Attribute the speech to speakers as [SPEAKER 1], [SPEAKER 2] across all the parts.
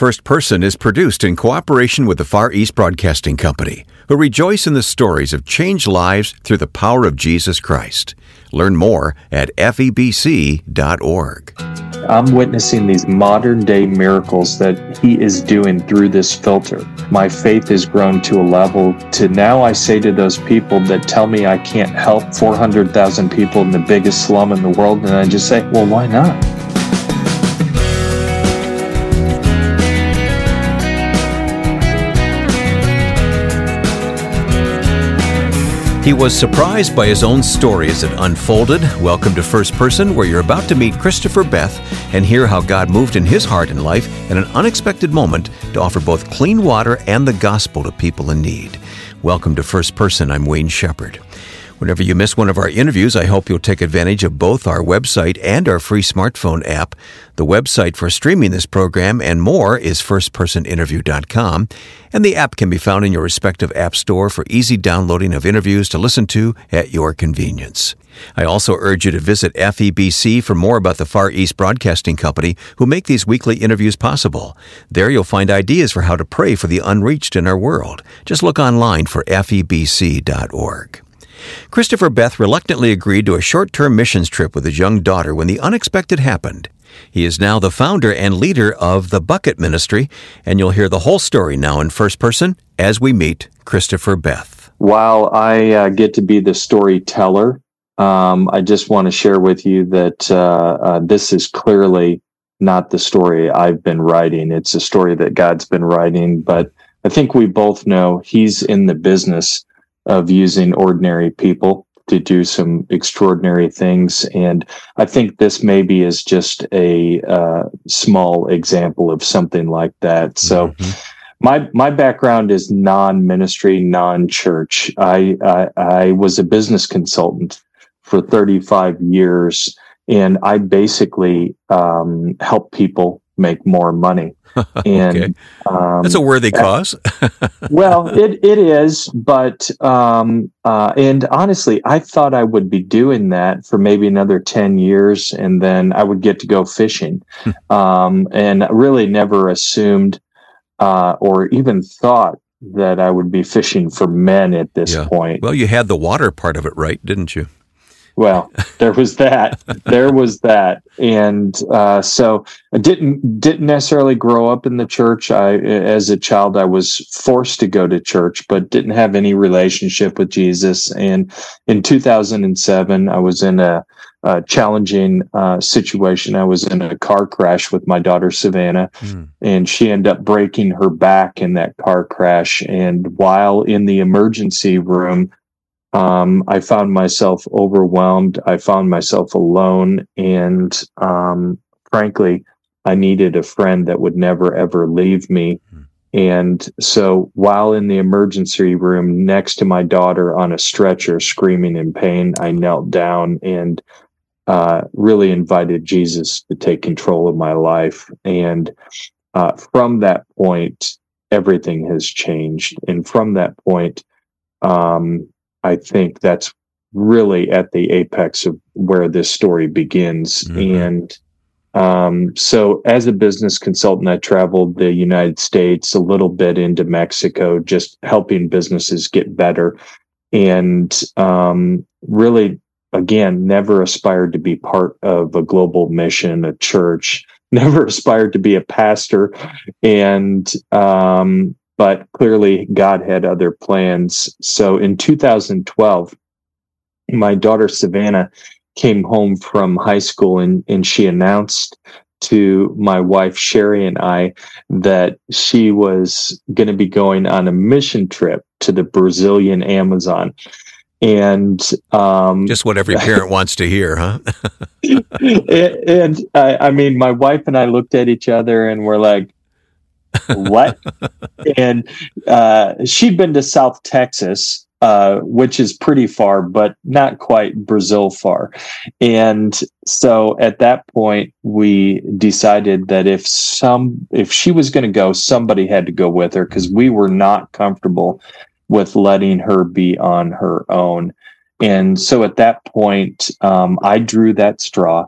[SPEAKER 1] First Person is produced in cooperation with the Far East Broadcasting Company, who rejoice in the stories of changed lives through the power of Jesus Christ. Learn more at febc.org.
[SPEAKER 2] I'm witnessing these modern day miracles that he is doing through this filter. My faith has grown to a level to now I say to those people that tell me I can't help 400,000 people in the biggest slum in the world, and I just say, well, why not?
[SPEAKER 1] He was surprised by his own story as it unfolded. Welcome to First Person, where you're about to meet Christopher Beth and hear how God moved in his heart and life in an unexpected moment to offer both clean water and the gospel to people in need. Welcome to First Person. I'm Wayne Shepherd. Whenever you miss one of our interviews, I hope you'll take advantage of both our website and our free smartphone app. The website for streaming this program and more is firstpersoninterview.com, and the app can be found in your respective app store for easy downloading of interviews to listen to at your convenience. I also urge you to visit FEBC for more about the Far East Broadcasting Company who make these weekly interviews possible. There you'll find ideas for how to pray for the unreached in our world. Just look online for febc.org. Christopher Beth reluctantly agreed to a short term missions trip with his young daughter when the unexpected happened. He is now the founder and leader of the Bucket Ministry, and you'll hear the whole story now in first person as we meet Christopher Beth.
[SPEAKER 2] While I uh, get to be the storyteller, um, I just want to share with you that uh, uh, this is clearly not the story I've been writing. It's a story that God's been writing, but I think we both know He's in the business of using ordinary people to do some extraordinary things. And I think this maybe is just a uh, small example of something like that. So. Mm-hmm. My my background is non-ministry, non-church. I, I I was a business consultant for 35 years, and I basically um, help people make more money.
[SPEAKER 1] And okay. um, that's a worthy cause.
[SPEAKER 2] well, it it is, but um, uh, and honestly, I thought I would be doing that for maybe another ten years, and then I would get to go fishing. Hmm. um, and really never assumed uh, or even thought that I would be fishing for men at this yeah. point.
[SPEAKER 1] Well, you had the water part of it right, didn't you?
[SPEAKER 2] Well, there was that. there was that, and uh, so I didn't didn't necessarily grow up in the church. I, as a child, I was forced to go to church, but didn't have any relationship with Jesus. And in 2007, I was in a, a challenging uh, situation. I was in a car crash with my daughter Savannah, mm. and she ended up breaking her back in that car crash. And while in the emergency room um, I found myself overwhelmed. I found myself alone. And um, frankly, I needed a friend that would never, ever leave me. Mm. And so while in the emergency room next to my daughter on a stretcher, screaming in pain, I knelt down and uh, really invited Jesus to take control of my life. And uh, from that point, everything has changed. And from that point, um, I think that's really at the apex of where this story begins. Mm-hmm. And um, so, as a business consultant, I traveled the United States, a little bit into Mexico, just helping businesses get better. And um, really, again, never aspired to be part of a global mission, a church, never aspired to be a pastor. And um, but clearly God had other plans. So in 2012, my daughter Savannah came home from high school and, and she announced to my wife Sherry and I that she was going to be going on a mission trip to the Brazilian Amazon. And um,
[SPEAKER 1] just what every parent wants to hear, huh?
[SPEAKER 2] and, and I, I mean, my wife and I looked at each other and we're like, what? and uh, she'd been to South Texas, uh, which is pretty far, but not quite Brazil far. And so at that point, we decided that if some, if she was going to go, somebody had to go with her because we were not comfortable with letting her be on her own. And so at that point, um, I drew that straw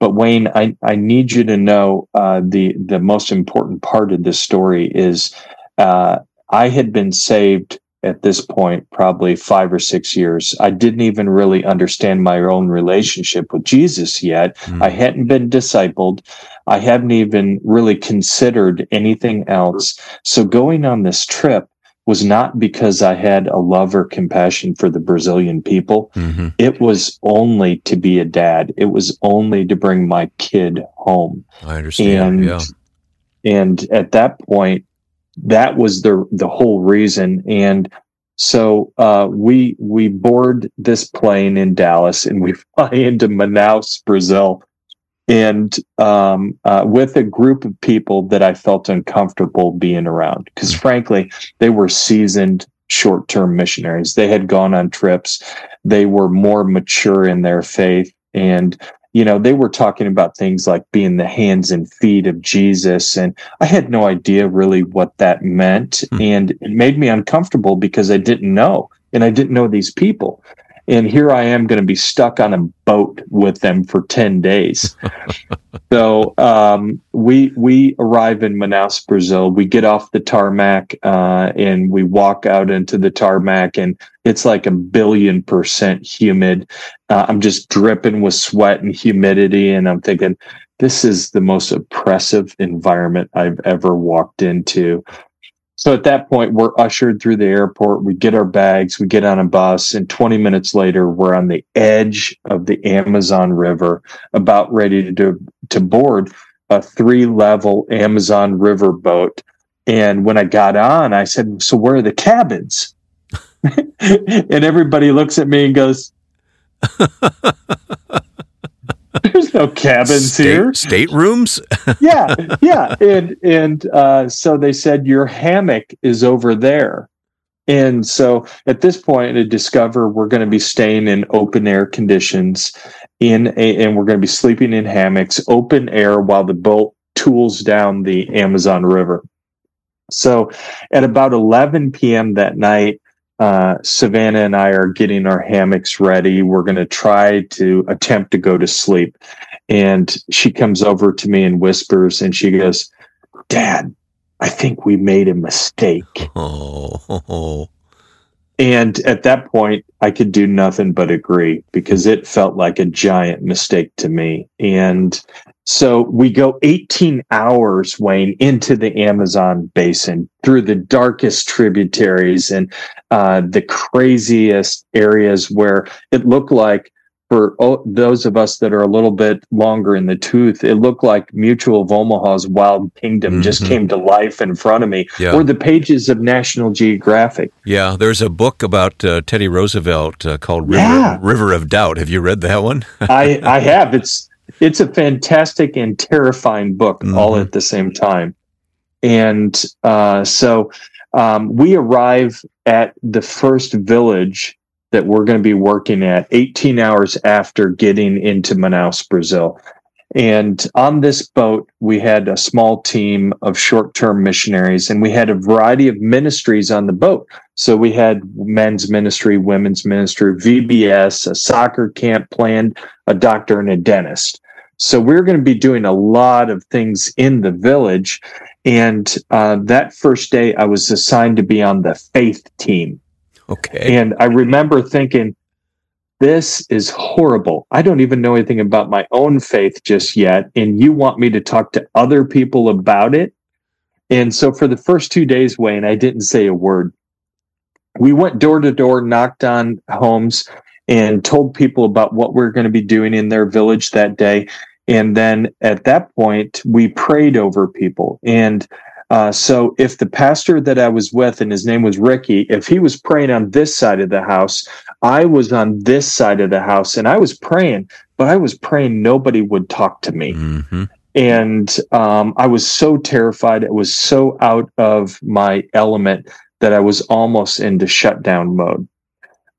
[SPEAKER 2] But Wayne, I, I need you to know uh, the the most important part of this story is uh, I had been saved at this point probably five or six years. I didn't even really understand my own relationship with Jesus yet. Mm. I hadn't been discipled. I hadn't even really considered anything else. So going on this trip was not because I had a love or compassion for the Brazilian people. Mm-hmm. It was only to be a dad. It was only to bring my kid home.
[SPEAKER 1] I understand.
[SPEAKER 2] And,
[SPEAKER 1] yeah.
[SPEAKER 2] and at that point, that was the the whole reason. And so uh, we we board this plane in Dallas and we fly into Manaus, Brazil, and um, uh, with a group of people that I felt uncomfortable being around because, frankly, they were seasoned short term missionaries. They had gone on trips. They were more mature in their faith, and you know, they were talking about things like being the hands and feet of Jesus. And I had no idea really what that meant. Mm. And it made me uncomfortable because I didn't know. And I didn't know these people and here I am going to be stuck on a boat with them for ten days. so um, we we arrive in Manaus, Brazil. We get off the tarmac uh, and we walk out into the tarmac, and it's like a billion percent humid. Uh, I'm just dripping with sweat and humidity, and I'm thinking. This is the most oppressive environment I've ever walked into. So at that point, we're ushered through the airport. We get our bags, we get on a bus, and 20 minutes later, we're on the edge of the Amazon River, about ready to, to board a three level Amazon River boat. And when I got on, I said, So where are the cabins? and everybody looks at me and goes, There's no cabins
[SPEAKER 1] State,
[SPEAKER 2] here.
[SPEAKER 1] Staterooms?
[SPEAKER 2] yeah, yeah. And and uh, so they said your hammock is over there. And so at this point, at Discover, we're going to be staying in open air conditions in a, and we're going to be sleeping in hammocks, open air while the boat tools down the Amazon River. So at about 11 p.m. that night, uh, Savannah and I are getting our hammocks ready. We're going to try to attempt to go to sleep. And she comes over to me and whispers, and she goes, Dad, I think we made a mistake. Oh. And at that point, I could do nothing but agree because it felt like a giant mistake to me. And so we go 18 hours, Wayne, into the Amazon basin through the darkest tributaries and uh, the craziest areas where it looked like for those of us that are a little bit longer in the tooth, it looked like Mutual of Omaha's Wild Kingdom mm-hmm. just came to life in front of me, yeah. or the pages of National Geographic.
[SPEAKER 1] Yeah, there's a book about uh, Teddy Roosevelt uh, called River, yeah. River of Doubt. Have you read that one?
[SPEAKER 2] I, I have. It's it's a fantastic and terrifying book mm-hmm. all at the same time. And uh, so um, we arrive at the first village that we're going to be working at 18 hours after getting into Manaus, Brazil. And on this boat, we had a small team of short term missionaries, and we had a variety of ministries on the boat. So we had men's ministry, women's ministry, VBS, a soccer camp planned, a doctor, and a dentist. So we're going to be doing a lot of things in the village. And uh, that first day, I was assigned to be on the faith team.
[SPEAKER 1] Okay.
[SPEAKER 2] And I remember thinking, this is horrible. I don't even know anything about my own faith just yet. And you want me to talk to other people about it? And so for the first two days, Wayne, I didn't say a word. We went door to door, knocked on homes, and told people about what we we're going to be doing in their village that day. And then at that point, we prayed over people. And uh, so if the pastor that I was with, and his name was Ricky, if he was praying on this side of the house, I was on this side of the house and I was praying, but I was praying nobody would talk to me. Mm-hmm. And um, I was so terrified. It was so out of my element that I was almost into shutdown mode.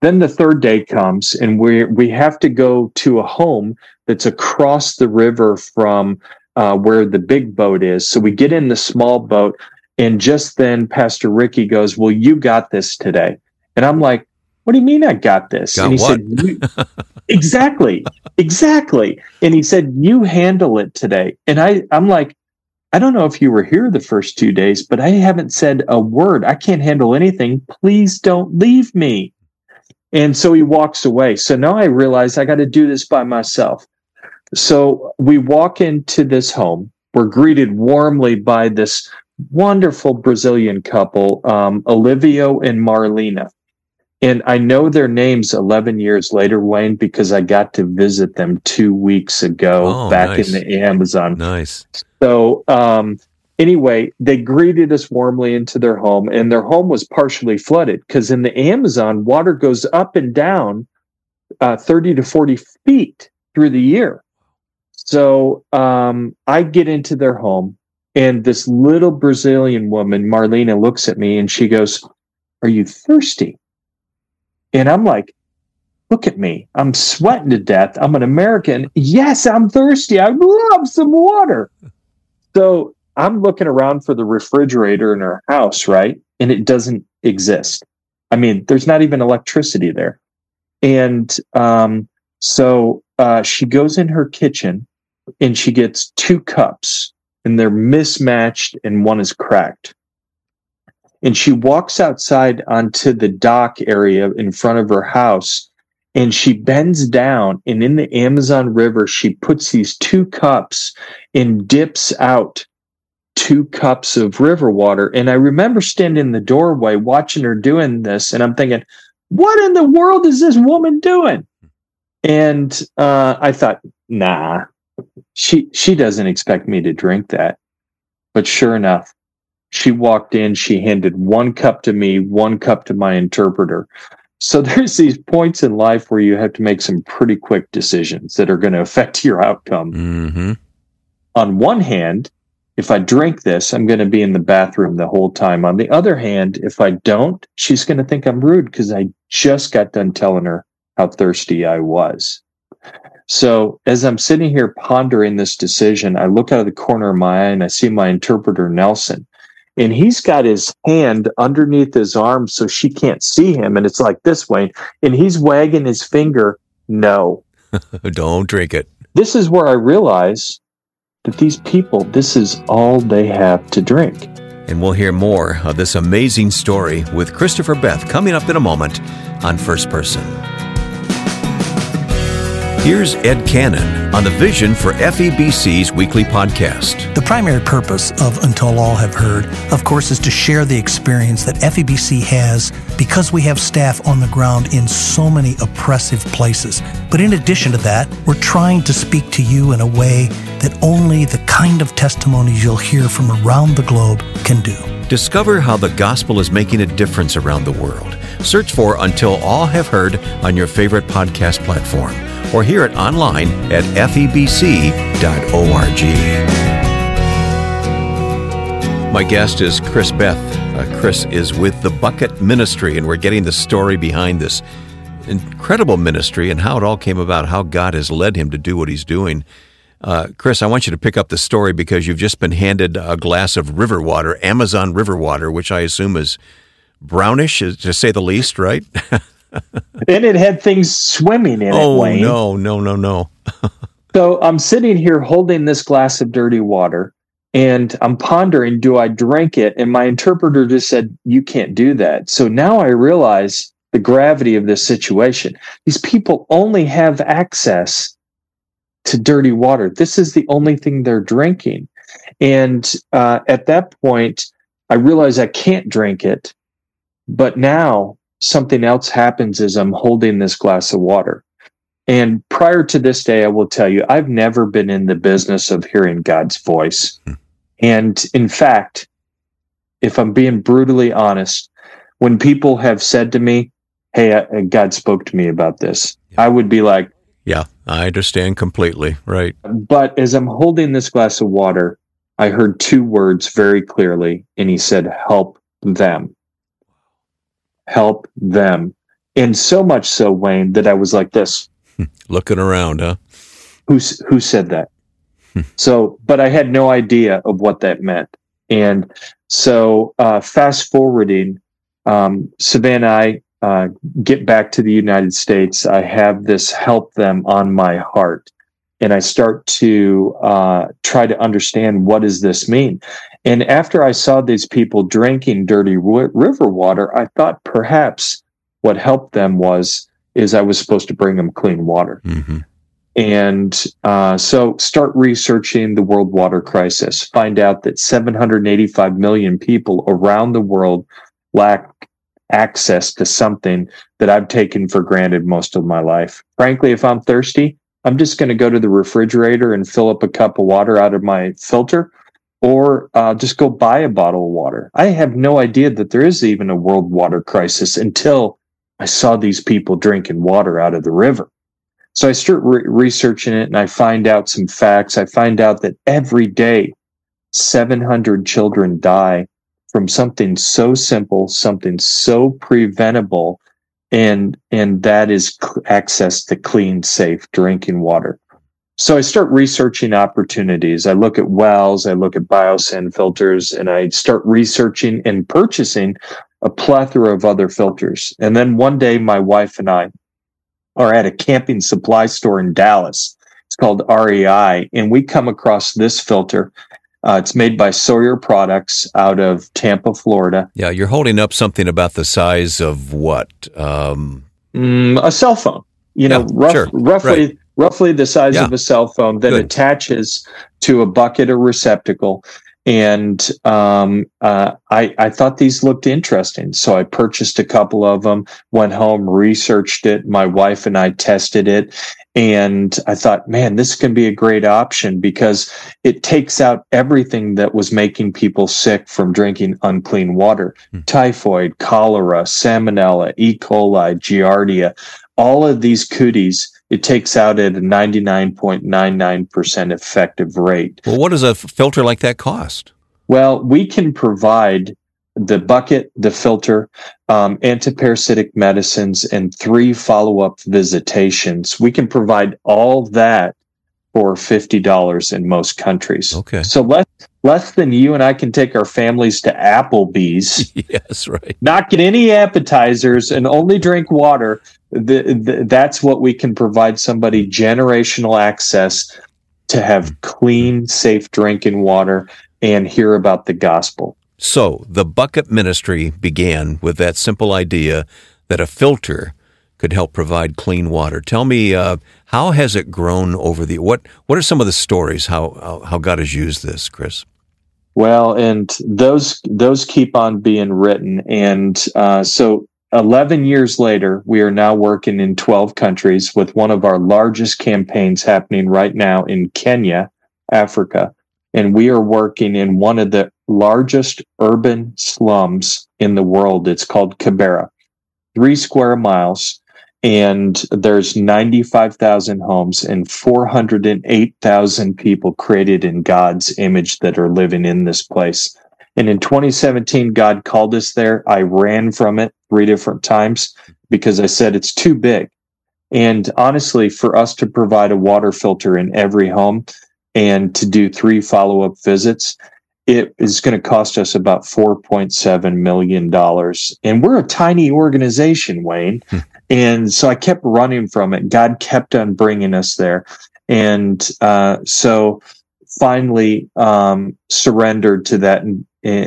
[SPEAKER 2] Then the third day comes, and we we have to go to a home that's across the river from uh, where the big boat is. So we get in the small boat, and just then Pastor Ricky goes, "Well, you got this today," and I'm like, what do you mean I got this?
[SPEAKER 1] Got
[SPEAKER 2] and he
[SPEAKER 1] what?
[SPEAKER 2] said, Exactly. Exactly. And he said, You handle it today. And I, I'm like, I don't know if you were here the first two days, but I haven't said a word. I can't handle anything. Please don't leave me. And so he walks away. So now I realize I got to do this by myself. So we walk into this home. We're greeted warmly by this wonderful Brazilian couple, um, Olivio and Marlena. And I know their names 11 years later, Wayne, because I got to visit them two weeks ago
[SPEAKER 1] Oh,
[SPEAKER 2] back
[SPEAKER 1] nice.
[SPEAKER 2] in the Amazon.
[SPEAKER 1] Nice.
[SPEAKER 2] So, um, anyway, they greeted us warmly into their home, and their home was partially flooded because in the Amazon, water goes up and down uh, 30 to 40 feet through the year. So, um, I get into their home, and this little Brazilian woman, Marlena, looks at me and she goes, Are you thirsty? And I'm like, Look at me. I'm sweating to death. I'm an American. Yes, I'm thirsty. I love some water. So I'm looking around for the refrigerator in our house, right? And it doesn't exist. I mean, there's not even electricity there. And um, so uh, she goes in her kitchen and she gets two cups, and they're mismatched, and one is cracked. And she walks outside onto the dock area in front of her house and she bends down and in the Amazon River, she puts these two cups and dips out two cups of river water. And I remember standing in the doorway watching her doing this, and I'm thinking, what in the world is this woman doing? And uh, I thought, nah, she she doesn't expect me to drink that. But sure enough, she walked in, she handed one cup to me, one cup to my interpreter. So there's these points in life where you have to make some pretty quick decisions that are going to affect your outcome.
[SPEAKER 1] hmm
[SPEAKER 2] On one hand, if I drink this, I'm going to be in the bathroom the whole time. On the other hand, if I don't, she's going to think I'm rude because I just got done telling her how thirsty I was. So as I'm sitting here pondering this decision, I look out of the corner of my eye and I see my interpreter, Nelson. And he's got his hand underneath his arm so she can't see him. And it's like this way. And he's wagging his finger, no.
[SPEAKER 1] Don't drink it.
[SPEAKER 2] This is where I realize that these people, this is all they have to drink.
[SPEAKER 1] And we'll hear more of this amazing story with Christopher Beth coming up in a moment on First Person. Here's Ed Cannon on the vision for FEBC's weekly podcast.
[SPEAKER 3] The primary purpose of Until All Have Heard, of course, is to share the experience that FEBC has because we have staff on the ground in so many oppressive places. But in addition to that, we're trying to speak to you in a way that only the kind of testimonies you'll hear from around the globe can do.
[SPEAKER 1] Discover how the gospel is making a difference around the world. Search for Until All Have Heard on your favorite podcast platform or hear it online at febc.org. My guest is Chris Beth. Uh, Chris is with the Bucket Ministry, and we're getting the story behind this incredible ministry and how it all came about, how God has led him to do what he's doing. Uh, Chris, I want you to pick up the story because you've just been handed a glass of river water, Amazon river water, which I assume is brownish, to say the least, right?
[SPEAKER 2] And it had things swimming in it,
[SPEAKER 1] oh,
[SPEAKER 2] Wayne.
[SPEAKER 1] no, no, no, no.
[SPEAKER 2] So I'm sitting here holding this glass of dirty water and I'm pondering, do I drink it? And my interpreter just said, you can't do that. So now I realize the gravity of this situation. These people only have access to dirty water. This is the only thing they're drinking. And uh, at that point, I realize I can't drink it. But now something else happens as I'm holding this glass of water. And prior to this day, I will tell you, I've never been in the business of hearing God's voice. And in fact, if I'm being brutally honest, when people have said to me, Hey, uh, God spoke to me about this, I would be like,
[SPEAKER 1] Yeah, I understand completely. Right.
[SPEAKER 2] but as I'm holding this glass of water, I heard two words very clearly, and he said, Help them. Help them. And so much so, Wayne, that I was like this.
[SPEAKER 1] Looking around, huh?
[SPEAKER 2] Who's who said that? so, but I had no idea of what that meant. And so, uh, fast forwarding, um, Savannah and I uh, get back to the United States, I have this help them on my heart. And I start to uh, try to understand what does this mean. And after I saw these people drinking dirty river water, I thought perhaps what helped them was is I was supposed to bring them clean water. Mm-hmm. And uh, so start researching the world water crisis. Find out that 785 million people around the world lack access to something that I've taken for granted most of my life. Frankly, if I'm thirsty, I'm just going to go to the refrigerator and fill up a cup of water out of my filter or uh, just go buy a bottle of water. I have no idea that there is even a world water crisis until I saw these people drinking water out of the river. So I start re- researching it and I find out some facts. I find out that every day 700 children die from something so simple, something so preventable, and and that is access to clean, safe drinking water. So I start researching opportunities. I look at wells, I look at biosand filters, and I start researching and purchasing a plethora of other filters. And then one day, my wife and I are at a camping supply store in Dallas. It's called REI, and we come across this filter. Uh, it's made by Sawyer Products out of Tampa, Florida.
[SPEAKER 1] Yeah, you're holding up something about the size of what? Um...
[SPEAKER 2] Mm, a cell phone. You know, rough, sure. roughly right. Roughly the size yeah. of a cell phone that Good. attaches to a bucket or receptacle and um, uh, I, I thought these looked interesting. So I purchased a couple of them, went home, researched it. My wife and I tested it. And I thought, man, this can be a great option because it takes out everything that was making people sick from drinking unclean water mm. typhoid, cholera, salmonella, E. coli, giardia, all of these cooties it takes out at a 99.99% effective rate.
[SPEAKER 1] Well, what does a filter like that cost?
[SPEAKER 2] Well, we can provide the bucket, the filter, um, antiparasitic medicines, and three follow up visitations. We can provide all that for $50 in most countries.
[SPEAKER 1] Okay.
[SPEAKER 2] So less, less than you and I can take our families to Applebee's.
[SPEAKER 1] yes, right.
[SPEAKER 2] Not get any appetizers and only drink water the, the, that's what we can provide somebody generational access to have clean, safe drinking water and hear about the gospel.
[SPEAKER 1] So the bucket ministry began with that simple idea that a filter could help provide clean water. Tell me, uh, how has it grown over the what? What are some of the stories how how God has used this, Chris?
[SPEAKER 2] Well, and those those keep on being written, and uh, so 11 years later, we are now working in 12 countries with one of our largest campaigns happening right now in Kenya, Africa. And we are working in one of the largest urban slums in the world. It's called Kibera, three square miles. And there's 95,000 homes and 408,000 people created in God's image that are living in this place. And in 2017, God called us there. I ran from it three different times because I said it's too big. And honestly, for us to provide a water filter in every home and to do three follow up visits, it is going to cost us about $4.7 million. And we're a tiny organization, Wayne. Hmm. and so I kept running from it. God kept on bringing us there. And uh, so finally um, surrendered to that in,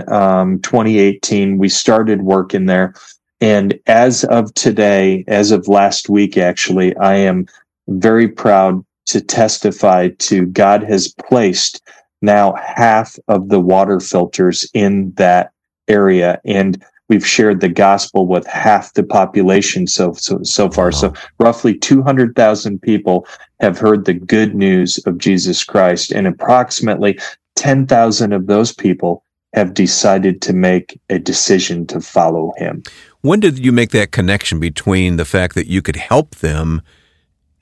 [SPEAKER 2] in um, 2018. We started working there. And as of today, as of last week, actually, I am very proud to testify to God has placed now half of the water filters in that area. And we've shared the gospel with half the population so so, so far. So roughly 200,000 people have heard the good news of Jesus Christ, and approximately 10,000 of those people have decided to make a decision to follow him.
[SPEAKER 1] When did you make that connection between the fact that you could help them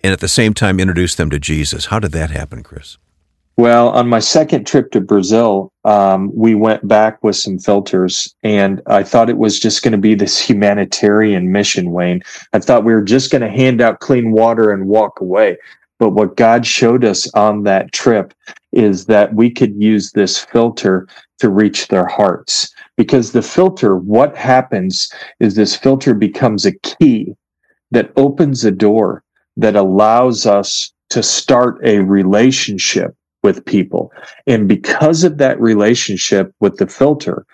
[SPEAKER 1] and at the same time introduce them to Jesus? How did that happen, Chris?
[SPEAKER 2] Well, on my second trip to Brazil, um, we went back with some filters, and I thought it was just going to be this humanitarian mission, Wayne. I thought we were just going to hand out clean water and walk away. But what God showed us on that trip is that we could use this filter to reach their hearts. Because the filter, what happens is this filter becomes a key that opens a door that allows us to start a relationship with people. And because of that relationship with the filter,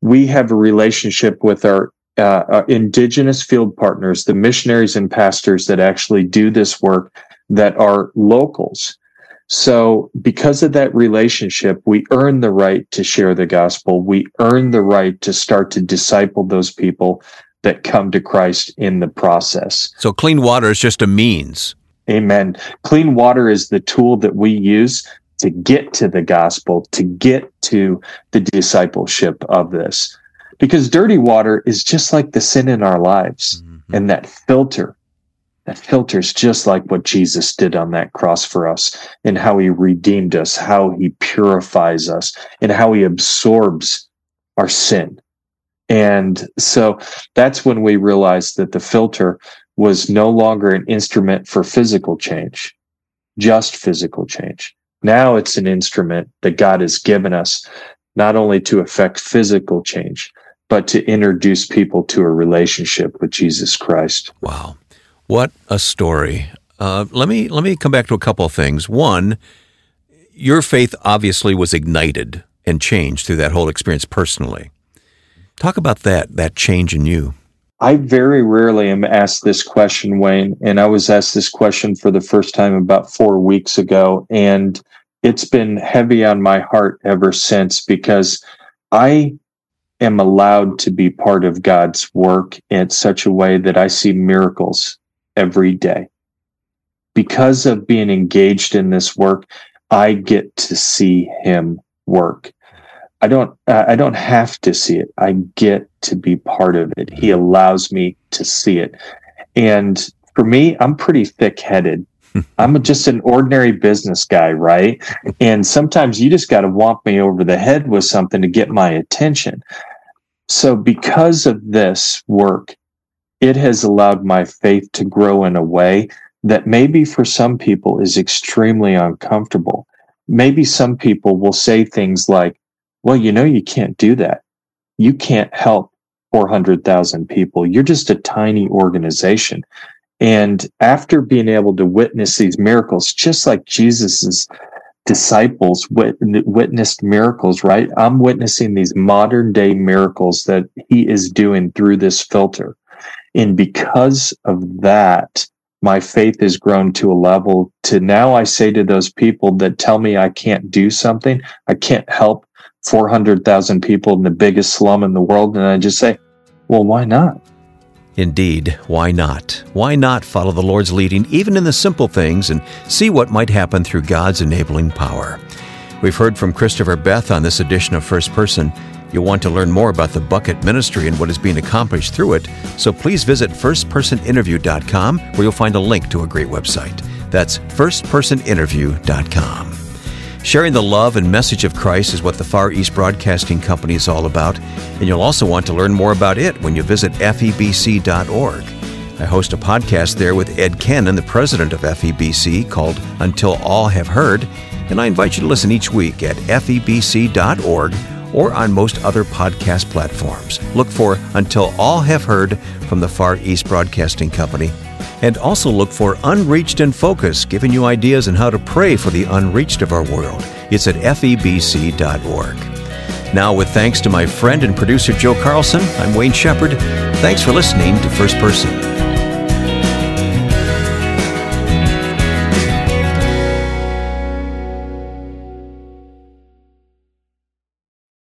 [SPEAKER 2] we have a relationship with our uh, uh, indigenous field partners, the missionaries and pastors that actually do this work that are locals. So, because of that relationship, we earn the right to share the gospel. We earn the right to start to disciple those people that come to Christ in the process.
[SPEAKER 1] So, clean water is just a means.
[SPEAKER 2] Amen. Clean water is the tool that we use to get to the gospel, to get to the discipleship of this. Because dirty water is just like the sin in our lives. Mm-hmm. And that filter, filters just like what Jesus did on that cross for us and how he redeemed us, how he purifies us, and how he absorbs our sin. And so that's when we realized that the filter was no longer an instrument for physical change, just physical change. Now it's an instrument that God has given us not only to affect physical change, but to introduce people to a relationship with Jesus Christ.
[SPEAKER 1] Wow. What a story. Uh, let me let me come back to a couple of things. One, your faith obviously was ignited and changed through that whole experience personally. Talk about that that change in you.
[SPEAKER 2] I very rarely am asked this question, Wayne, and I was asked this question for the first time about four weeks ago, and it's been heavy on my heart ever since because I am allowed to be part of God's work in such a way that I see miracles every day. Because of being engaged in this work, I get to see Him work. I don't uh, I don't have to see it. I get to be part of it. He allows me to see it. And for me, I'm pretty thick-headed. I'm just an ordinary business guy, right? And sometimes you just got to whomp me over the head with something to get my attention. So because of this work, it has allowed my faith to grow in a way that maybe for some people is extremely uncomfortable. Maybe some people will say things like, well, you know, you can't do that. You can't help 400,000 people. You're just a tiny organization. And after being able to witness these miracles, just like Jesus's disciples wit- witnessed miracles, right? I'm witnessing these modern day miracles that he is doing through this filter. And because of that, my faith has grown to a level to now I say to those people that tell me I can't do something, I can't help 400,000 people in the biggest slum in the world. And I just say, well, why not?
[SPEAKER 1] Indeed, why not? Why not follow the Lord's leading, even in the simple things, and see what might happen through God's enabling power? We've heard from Christopher Beth on this edition of First Person. You'll want to learn more about the Bucket Ministry and what is being accomplished through it, so please visit firstpersoninterview.com where you'll find a link to a great website. That's firstpersoninterview.com. Sharing the love and message of Christ is what the Far East Broadcasting Company is all about, and you'll also want to learn more about it when you visit febc.org. I host a podcast there with Ed Cannon, the president of FEBC, called Until All Have Heard, and I invite you to listen each week at febc.org or on most other podcast platforms. Look for Until All Have Heard from the Far East Broadcasting Company and also look for Unreached in Focus, giving you ideas on how to pray for the unreached of our world. It's at febc.org. Now, with thanks to my friend and producer Joe Carlson, I'm Wayne Shepherd. Thanks for listening to First Person.